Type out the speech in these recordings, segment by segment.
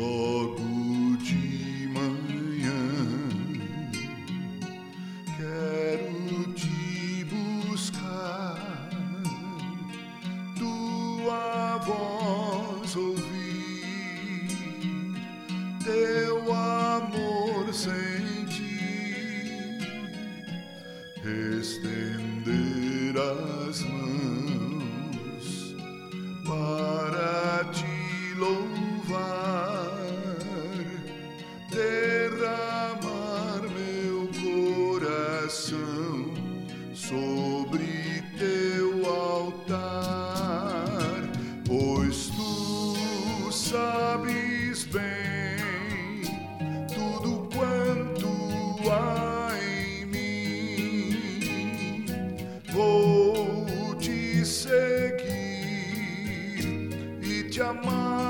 logo de manhã. Quero te buscar, tua voz ouvir, teu amor sentir, estender as mãos para te louvar. Coração sobre teu altar, pois tu sabes bem tudo quanto há em mim. Vou te seguir e te amar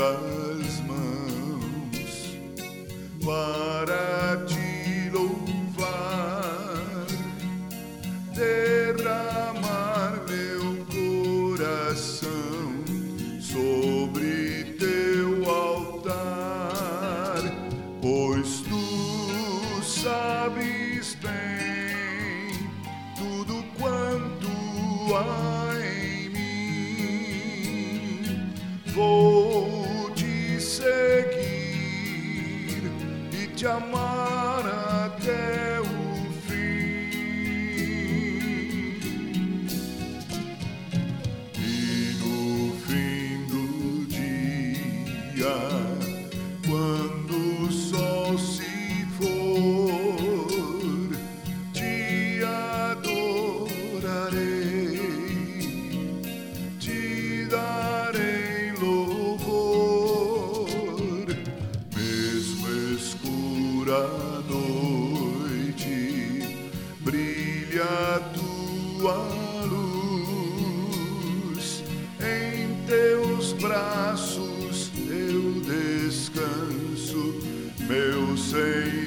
estender as mãos para te louvar, derramar meu coração sobre teu altar, pois tu sabes bem tudo quanto há te amar até o fim. E no fim do dia, escura a noite, brilha tua luz, em teus braços eu descanso, meu Senhor.